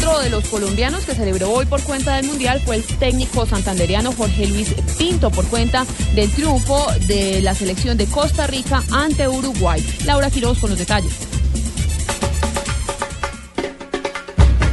Otro de los colombianos que celebró hoy por cuenta del Mundial fue el técnico santanderiano Jorge Luis Pinto por cuenta del triunfo de la selección de Costa Rica ante Uruguay. Laura Quiroz con los detalles.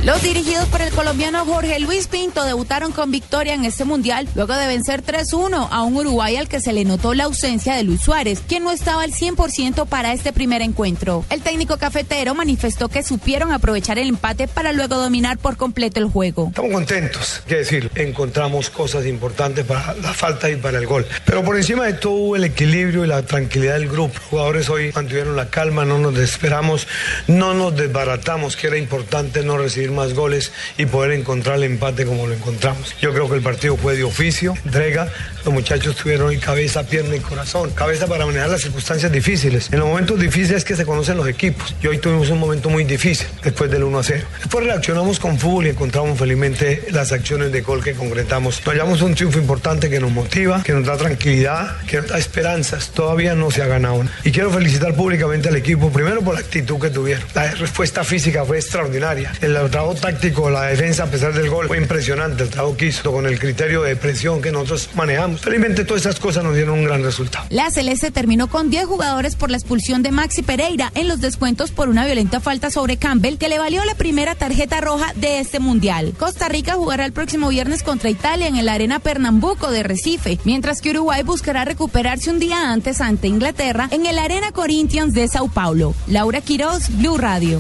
Los dirigidos por el colombiano Jorge Luis Pinto debutaron con victoria en este mundial luego de vencer 3-1 a un Uruguay al que se le notó la ausencia de Luis Suárez, quien no estaba al 100% para este primer encuentro. El técnico cafetero manifestó que supieron aprovechar el empate para luego dominar por completo el juego. Estamos contentos, quiero decir, encontramos cosas importantes para la falta y para el gol. Pero por encima de todo el equilibrio y la tranquilidad del grupo. Los jugadores hoy mantuvieron la calma, no nos desesperamos, no nos desbaratamos, que era importante no recibir más goles y poder encontrar el empate como lo encontramos. Yo creo que el partido fue de oficio, entrega, los muchachos tuvieron hoy cabeza, pierna y corazón, cabeza para manejar las circunstancias difíciles. En los momentos difíciles que se conocen los equipos y hoy tuvimos un momento muy difícil después del 1 a 0. Después reaccionamos con fútbol y encontramos felizmente las acciones de gol que concretamos. Nos hallamos un triunfo importante que nos motiva, que nos da tranquilidad, que nos da esperanzas. Todavía no se ha ganado. Y quiero felicitar públicamente al equipo, primero por la actitud que tuvieron. La respuesta física fue extraordinaria. El trabajo táctico, la defensa a pesar del gol, fue impresionante el trabajo que hizo con el criterio de presión que nosotros manejamos. Felizmente todas esas cosas nos dieron un gran resultado. La Celeste terminó con 10 jugadores por la expulsión de Maxi Pereira en los descuentos por una violenta falta sobre Campbell que le valió la primera tarjeta roja de este mundial. Costa Rica jugará el próximo viernes contra Italia en el Arena Pernambuco de Recife, mientras que Uruguay buscará recuperarse un día antes ante Inglaterra en el Arena Corinthians de Sao Paulo. Laura Quiroz, Blue Radio.